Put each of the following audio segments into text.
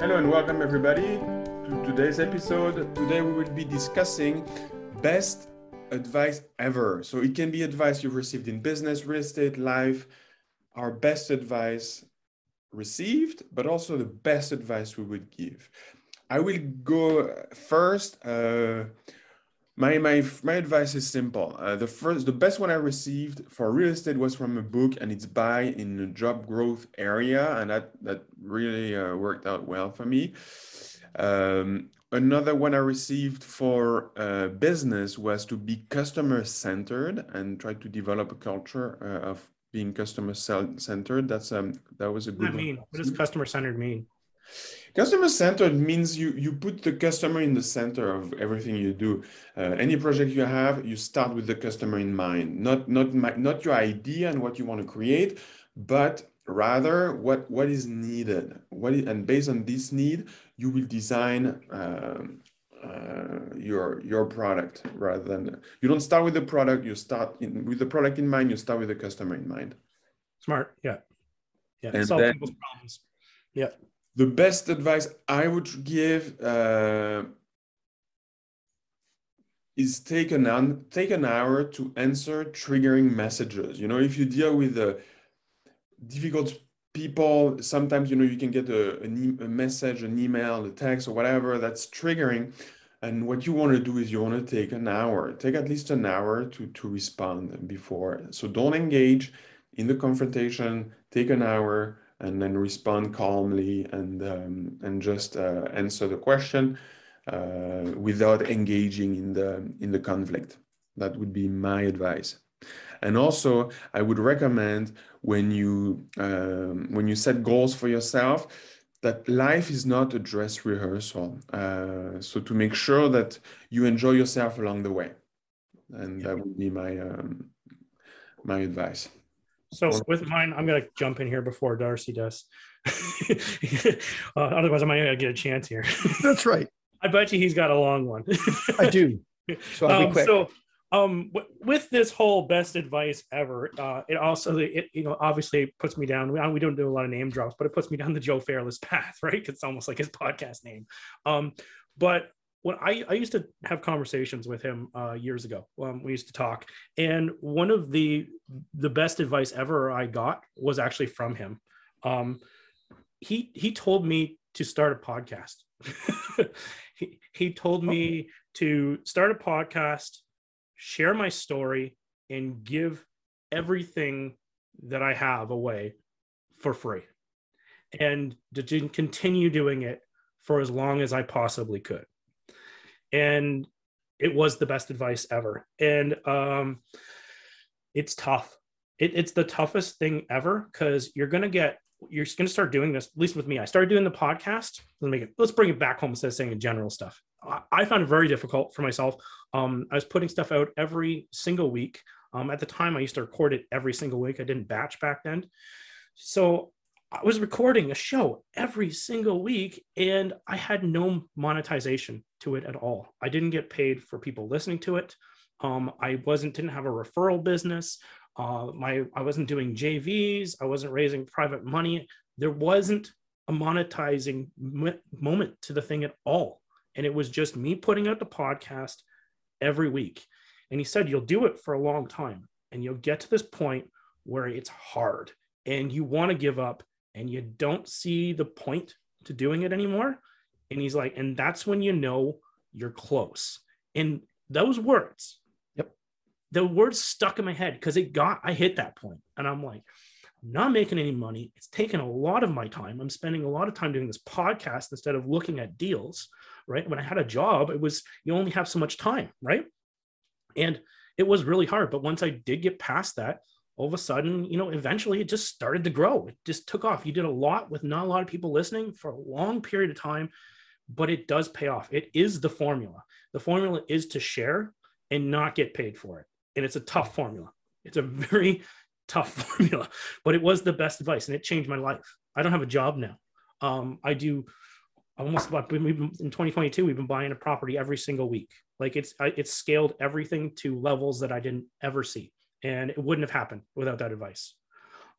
Hello and welcome everybody to today's episode. Today we will be discussing best advice ever. So it can be advice you've received in business, real estate, life, our best advice received, but also the best advice we would give. I will go first. Uh, my, my, my advice is simple. Uh, the first, the best one I received for real estate was from a book, and it's buy in the job growth area, and that that really uh, worked out well for me. Um, another one I received for uh, business was to be customer centered and try to develop a culture uh, of being customer centered. That's um that was a good. What mean? What does customer centered mean? Customer centered means you you put the customer in the center of everything you do. Uh, any project you have, you start with the customer in mind, not not my, not your idea and what you want to create, but rather what what is needed. What is, and based on this need, you will design uh, uh, your your product rather than you don't start with the product. You start in, with the product in mind. You start with the customer in mind. Smart, yeah, yeah. And Solve then, people's problems. Yeah the best advice I would give uh, is take an take an hour to answer triggering messages. You know, if you deal with uh, difficult people, sometimes you know you can get a, a, a message, an email, a text, or whatever that's triggering. And what you want to do is you want to take an hour, take at least an hour to to respond before. So don't engage in the confrontation. Take an hour and then respond calmly and um, and just uh, answer the question uh, without engaging in the in the conflict. That would be my advice. And also, I would recommend when you um, when you set goals for yourself that life is not a dress rehearsal. Uh, so to make sure that you enjoy yourself along the way, and that would be my um, my advice. So with mine, I'm gonna jump in here before Darcy does. uh, otherwise, I might not going to get a chance here. That's right. I bet you he's got a long one. I do. So I'll um, So um, w- with this whole best advice ever, uh, it also it you know obviously puts me down. We, we don't do a lot of name drops, but it puts me down the Joe Fairless path, right? It's almost like his podcast name. Um, but when I, I used to have conversations with him uh, years ago. Um, we used to talk, and one of the the best advice ever I got was actually from him. Um, he he told me to start a podcast. he he told me to start a podcast, share my story, and give everything that I have away for free, and to continue doing it for as long as I possibly could and it was the best advice ever. And um it's tough. It, it's the toughest thing ever because you're gonna get you're going to start doing this at least with me. I started doing the podcast. Let's make it let's bring it back home instead of saying general stuff. I, I found it very difficult for myself. Um, i was putting stuff out every single week. Um, at the time i used to record it every single week. I didn't batch back then. So I was recording a show every single week and I had no monetization to it at all. I didn't get paid for people listening to it. Um, I wasn't didn't have a referral business. Uh, my I wasn't doing JVs. I wasn't raising private money. There wasn't a monetizing m- moment to the thing at all. And it was just me putting out the podcast every week. And he said, You'll do it for a long time and you'll get to this point where it's hard and you want to give up and you don't see the point to doing it anymore. And he's like, and that's when you know you're close. And those words, yep, the words stuck in my head because it got, I hit that point, and I'm like, I'm not making any money. It's taken a lot of my time. I'm spending a lot of time doing this podcast instead of looking at deals, right? When I had a job, it was you only have so much time, right? And it was really hard. But once I did get past that, all of a sudden, you know, eventually it just started to grow. It just took off. You did a lot with not a lot of people listening for a long period of time, but it does pay off. It is the formula. The formula is to share and not get paid for it. And it's a tough formula. It's a very tough formula, but it was the best advice and it changed my life. I don't have a job now. Um, I do almost about in 2022 we've been buying a property every single week like it's it's scaled everything to levels that i didn't ever see and it wouldn't have happened without that advice.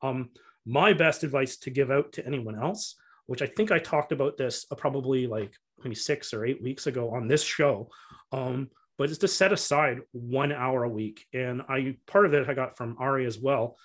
Um, my best advice to give out to anyone else which I think I talked about this uh, probably like maybe six or eight weeks ago on this show. Um, but it's to set aside one hour a week. And I part of it I got from Ari as well.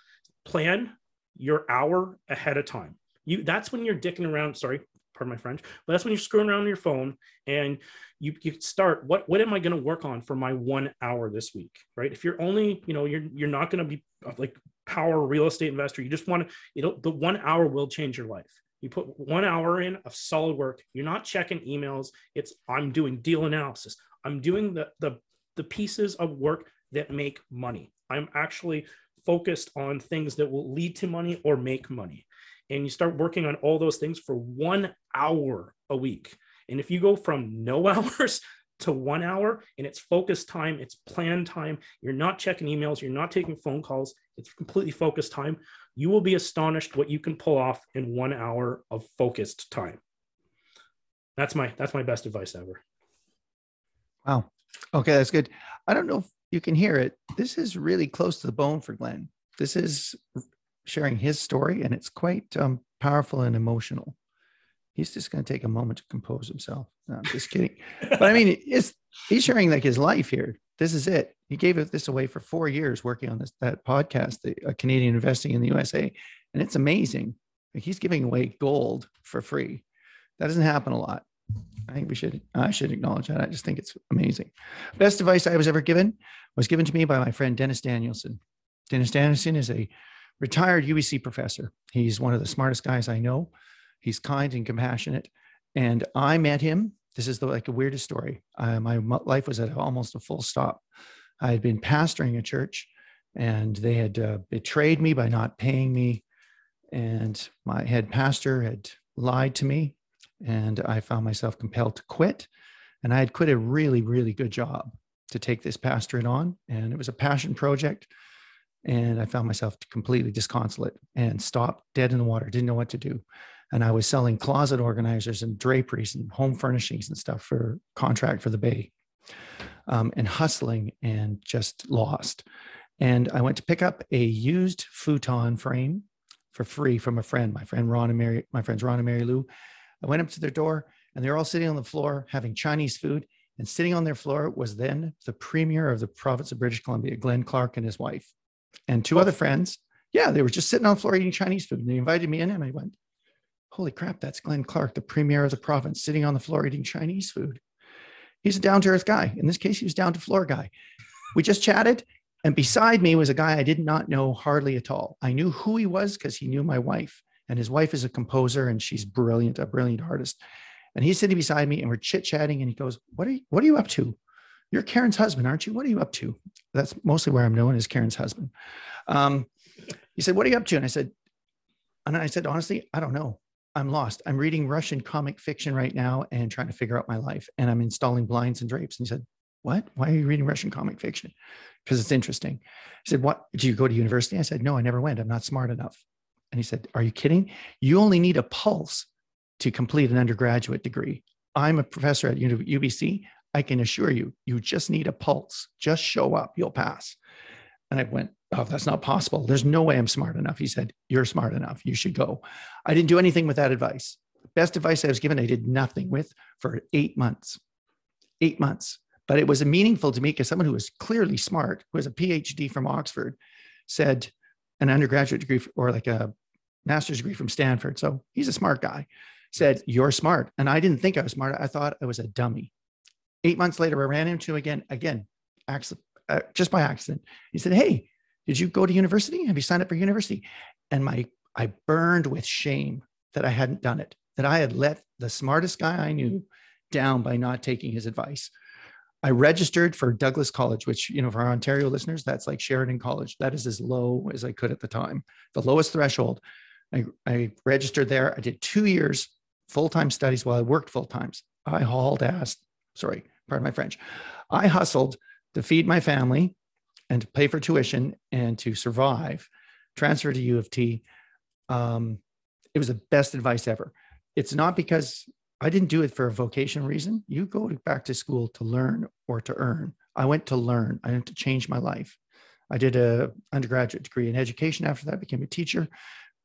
Plan your hour ahead of time. You that's when you're dicking around. Sorry, pardon my French, but that's when you're screwing around on your phone and you, you start what what am I going to work on for my one hour this week, right? If you're only, you know, you're you're not going to be uh, like power real estate investor. You just want to, know, the one hour will change your life. You put one hour in of solid work. You're not checking emails. It's I'm doing deal analysis. I'm doing the the the pieces of work that make money. I'm actually focused on things that will lead to money or make money and you start working on all those things for one hour a week. And if you go from no hours to one hour and it's focused time, it's planned time, you're not checking emails, you're not taking phone calls, it's completely focused time, you will be astonished what you can pull off in one hour of focused time. That's my that's my best advice ever. Wow. Okay, that's good. I don't know if you can hear it. This is really close to the bone for Glenn. This is sharing his story, and it's quite um, powerful and emotional. He's just going to take a moment to compose himself. No, I'm just kidding. but I mean, it's he's sharing like his life here. This is it. He gave this away for four years working on this that podcast, the uh, Canadian Investing in the USA, and it's amazing. He's giving away gold for free. That doesn't happen a lot. I think we should I should acknowledge that. I just think it's amazing. Best advice I was ever given was given to me by my friend Dennis Danielson. Dennis Danielson is a retired UBC professor. He's one of the smartest guys I know. He's kind and compassionate. And I met him. This is the like the weirdest story. Uh, my life was at almost a full stop. I had been pastoring a church, and they had uh, betrayed me by not paying me. And my head pastor had lied to me, and I found myself compelled to quit. And I had quit a really, really good job to take this pastorate on, and it was a passion project and I found myself completely disconsolate and stopped dead in the water, didn't know what to do. And I was selling closet organizers and draperies and home furnishings and stuff for contract for the Bay um, and hustling and just lost. And I went to pick up a used futon frame for free from a friend, my friend Ron and Mary, my friends Ron and Mary Lou. I went up to their door and they're all sitting on the floor having Chinese food. And sitting on their floor was then the premier of the province of British Columbia, Glen Clark and his wife and two other friends. Yeah, they were just sitting on the floor eating Chinese food. And they invited me in, and I went, Holy crap, that's Glen Clark, the premier of the province, sitting on the floor eating Chinese food. He's a down to earth guy. In this case, he was down to floor guy. We just chatted. And beside me was a guy I did not know hardly at all. I knew who he was because he knew my wife. And his wife is a composer and she's brilliant, a brilliant artist. And he's sitting beside me and we're chit chatting. And he goes, What are you, what are you up to? You're Karen's husband, aren't you? What are you up to? That's mostly where I'm known as Karen's husband. Um, he said, What are you up to? And I said, and I said, honestly, I don't know. I'm lost. I'm reading Russian comic fiction right now and trying to figure out my life. And I'm installing blinds and drapes. And he said, What? Why are you reading Russian comic fiction? Because it's interesting. He said, What? Do you go to university? I said, No, I never went. I'm not smart enough. And he said, Are you kidding? You only need a pulse to complete an undergraduate degree. I'm a professor at UBC. I can assure you, you just need a pulse. Just show up, you'll pass. And I went, Oh, that's not possible. There's no way I'm smart enough. He said, You're smart enough. You should go. I didn't do anything with that advice. Best advice I was given, I did nothing with for eight months. Eight months. But it was meaningful to me because someone who was clearly smart, who has a PhD from Oxford, said an undergraduate degree or like a master's degree from Stanford. So he's a smart guy, said, You're smart. And I didn't think I was smart. I thought I was a dummy. Eight months later, I ran into him again, again, uh, just by accident. He said, Hey, did you go to university? Have you signed up for university? And my, I burned with shame that I hadn't done it, that I had let the smartest guy I knew down by not taking his advice. I registered for Douglas College, which, you know, for our Ontario listeners, that's like Sheridan College. That is as low as I could at the time, the lowest threshold. I, I registered there. I did two years full time studies while I worked full times. I hauled ass, sorry, pardon my French. I hustled to feed my family and to pay for tuition and to survive, transfer to U of T. Um, it was the best advice ever. It's not because I didn't do it for a vocation reason. You go back to school to learn or to earn. I went to learn. I went to change my life. I did a undergraduate degree in education after that, became a teacher,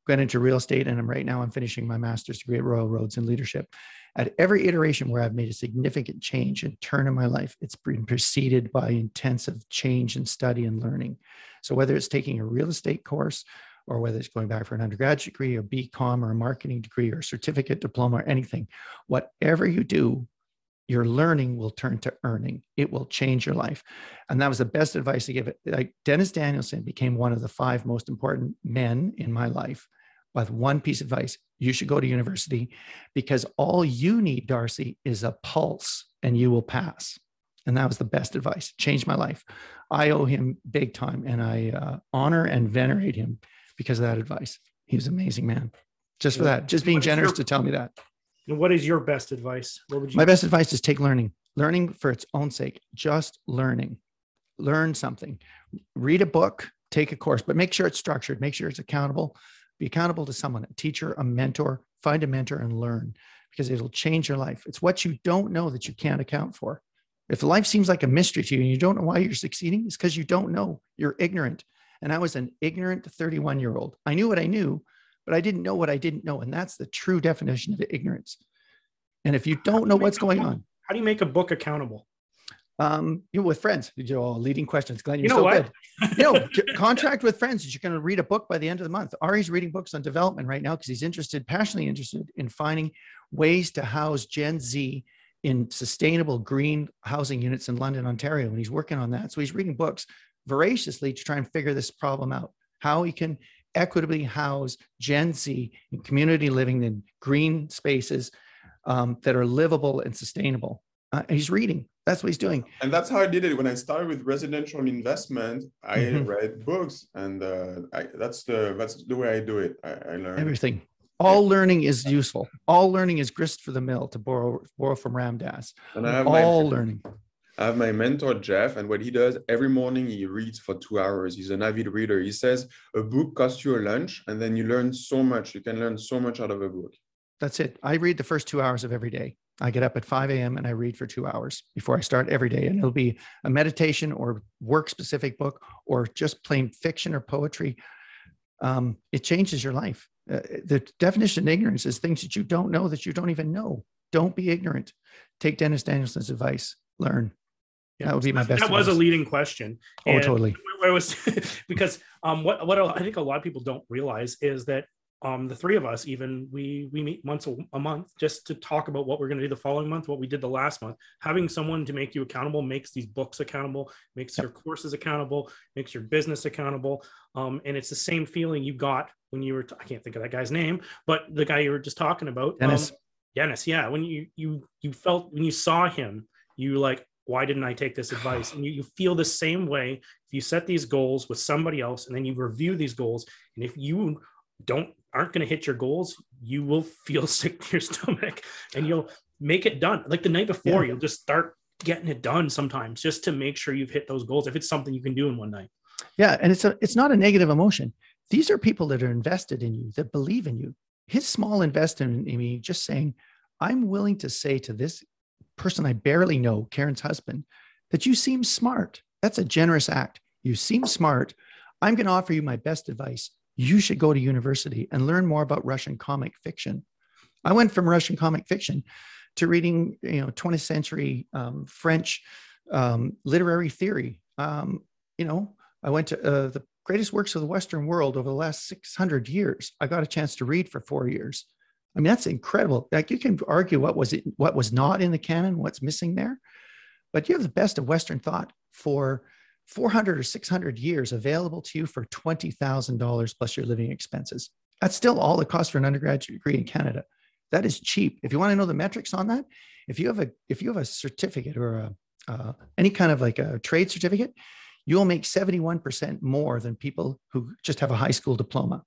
went into real estate, and I'm right now I'm finishing my master's degree at Royal Roads in leadership. At every iteration where I've made a significant change and turn in my life, it's been preceded by intensive change and study and learning. So whether it's taking a real estate course or whether it's going back for an undergraduate degree or BCom or a marketing degree or certificate, diploma, or anything, whatever you do, your learning will turn to earning. It will change your life. And that was the best advice to give it. Like Dennis Danielson became one of the five most important men in my life with one piece of advice. You should go to university because all you need, Darcy, is a pulse and you will pass. And that was the best advice. Changed my life. I owe him big time and I uh, honor and venerate him because of that advice. He was an amazing man. Just for that, just being generous your, to tell me that. And what is your best advice? What would you My best advice is take learning. Learning for its own sake, just learning. Learn something. Read a book, take a course, but make sure it's structured, make sure it's accountable. Be accountable to someone, a teacher, a mentor, find a mentor and learn because it'll change your life. It's what you don't know that you can't account for. If life seems like a mystery to you and you don't know why you're succeeding, it's because you don't know. You're ignorant. And I was an ignorant 31 year old. I knew what I knew, but I didn't know what I didn't know. And that's the true definition of ignorance. And if you don't know what's going on, how do you make a book accountable? Um, you know, with friends, you know, leading questions. Glenn, you're you know so what? good. you know, contract with friends. You're going to read a book by the end of the month. Ari's reading books on development right now because he's interested, passionately interested in finding ways to house Gen Z in sustainable green housing units in London, Ontario. And he's working on that. So he's reading books voraciously to try and figure this problem out. How he can equitably house Gen Z in community living in green spaces um, that are livable and sustainable. Uh, he's reading. That's what he's doing. And that's how I did it when I started with residential investment. I mm-hmm. read books, and uh, I, that's the that's the way I do it. I, I learn everything. All learning is useful. All learning is grist for the mill, to borrow borrow from Ram Dass. And I have all my, learning. I have my mentor Jeff, and what he does every morning, he reads for two hours. He's an avid reader. He says a book costs you a lunch, and then you learn so much. You can learn so much out of a book. That's it. I read the first two hours of every day. I get up at 5 a.m. and I read for two hours before I start every day. And it'll be a meditation or work specific book or just plain fiction or poetry. Um, it changes your life. Uh, the definition of ignorance is things that you don't know that you don't even know. Don't be ignorant. Take Dennis Danielson's advice, learn. Yeah, that would be my best. That advice. was a leading question. Oh, totally. It was because um, what what I think a lot of people don't realize is that um, the three of us even we we meet once a, a month just to talk about what we're going to do the following month what we did the last month having someone to make you accountable makes these books accountable makes yep. your courses accountable makes your business accountable um, and it's the same feeling you got when you were i can't think of that guy's name but the guy you were just talking about dennis um, dennis yeah when you you you felt when you saw him you like why didn't I take this advice? And you, you feel the same way if you set these goals with somebody else and then you review these goals. And if you don't aren't going to hit your goals, you will feel sick to your stomach and you'll make it done. Like the night before, yeah. you'll just start getting it done sometimes just to make sure you've hit those goals if it's something you can do in one night. Yeah, and it's a it's not a negative emotion. These are people that are invested in you, that believe in you. His small investment in me just saying, I'm willing to say to this person I barely know, Karen's husband, that you seem smart. That's a generous act. You seem smart. I'm going to offer you my best advice you should go to university and learn more about Russian comic fiction. I went from Russian comic fiction to reading, you know, 20th century um, French um, literary theory. Um, you know, I went to uh, the greatest works of the Western world over the last 600 years. I got a chance to read for four years. I mean, that's incredible. Like you can argue what was it, what was not in the canon, what's missing there, but you have the best of Western thought for 400 or 600 years available to you for $20,000 plus your living expenses. That's still all it costs for an undergraduate degree in Canada. That is cheap. If you want to know the metrics on that, if you have a if you have a certificate or a uh, any kind of like a trade certificate, you will make 71% more than people who just have a high school diploma.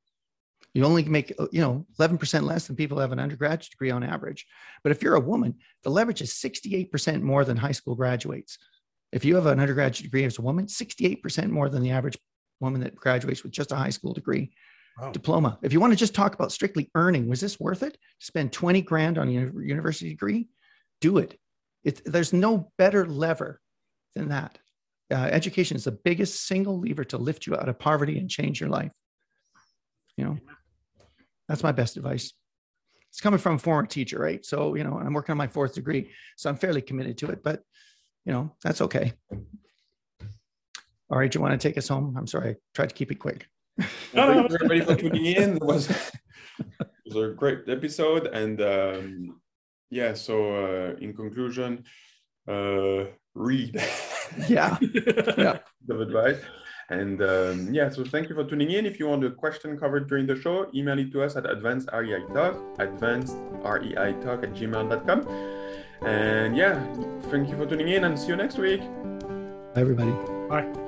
You only make, you know, 11% less than people who have an undergraduate degree on average. But if you're a woman, the leverage is 68% more than high school graduates. If you have an undergraduate degree as a woman, 68% more than the average woman that graduates with just a high school degree. Wow. Diploma. If you want to just talk about strictly earning, was this worth it? Spend 20 grand on a university degree? Do it. there's no better lever than that. Uh, education is the biggest single lever to lift you out of poverty and change your life. You know, That's my best advice. It's coming from a former teacher, right? So, you know, I'm working on my fourth degree, so I'm fairly committed to it, but you know, that's okay. All right, you want to take us home? I'm sorry, I tried to keep it quick. You everybody for tuning in. It was, it was a great episode. And um, yeah, so uh, in conclusion, uh, read. Yeah. Yeah. of advice. And um, yeah, so thank you for tuning in. If you want a question covered during the show, email it to us at advanced REI talk, advanced REI talk at gmail.com. And yeah, thank you for tuning in and see you next week. Bye, everybody. Bye.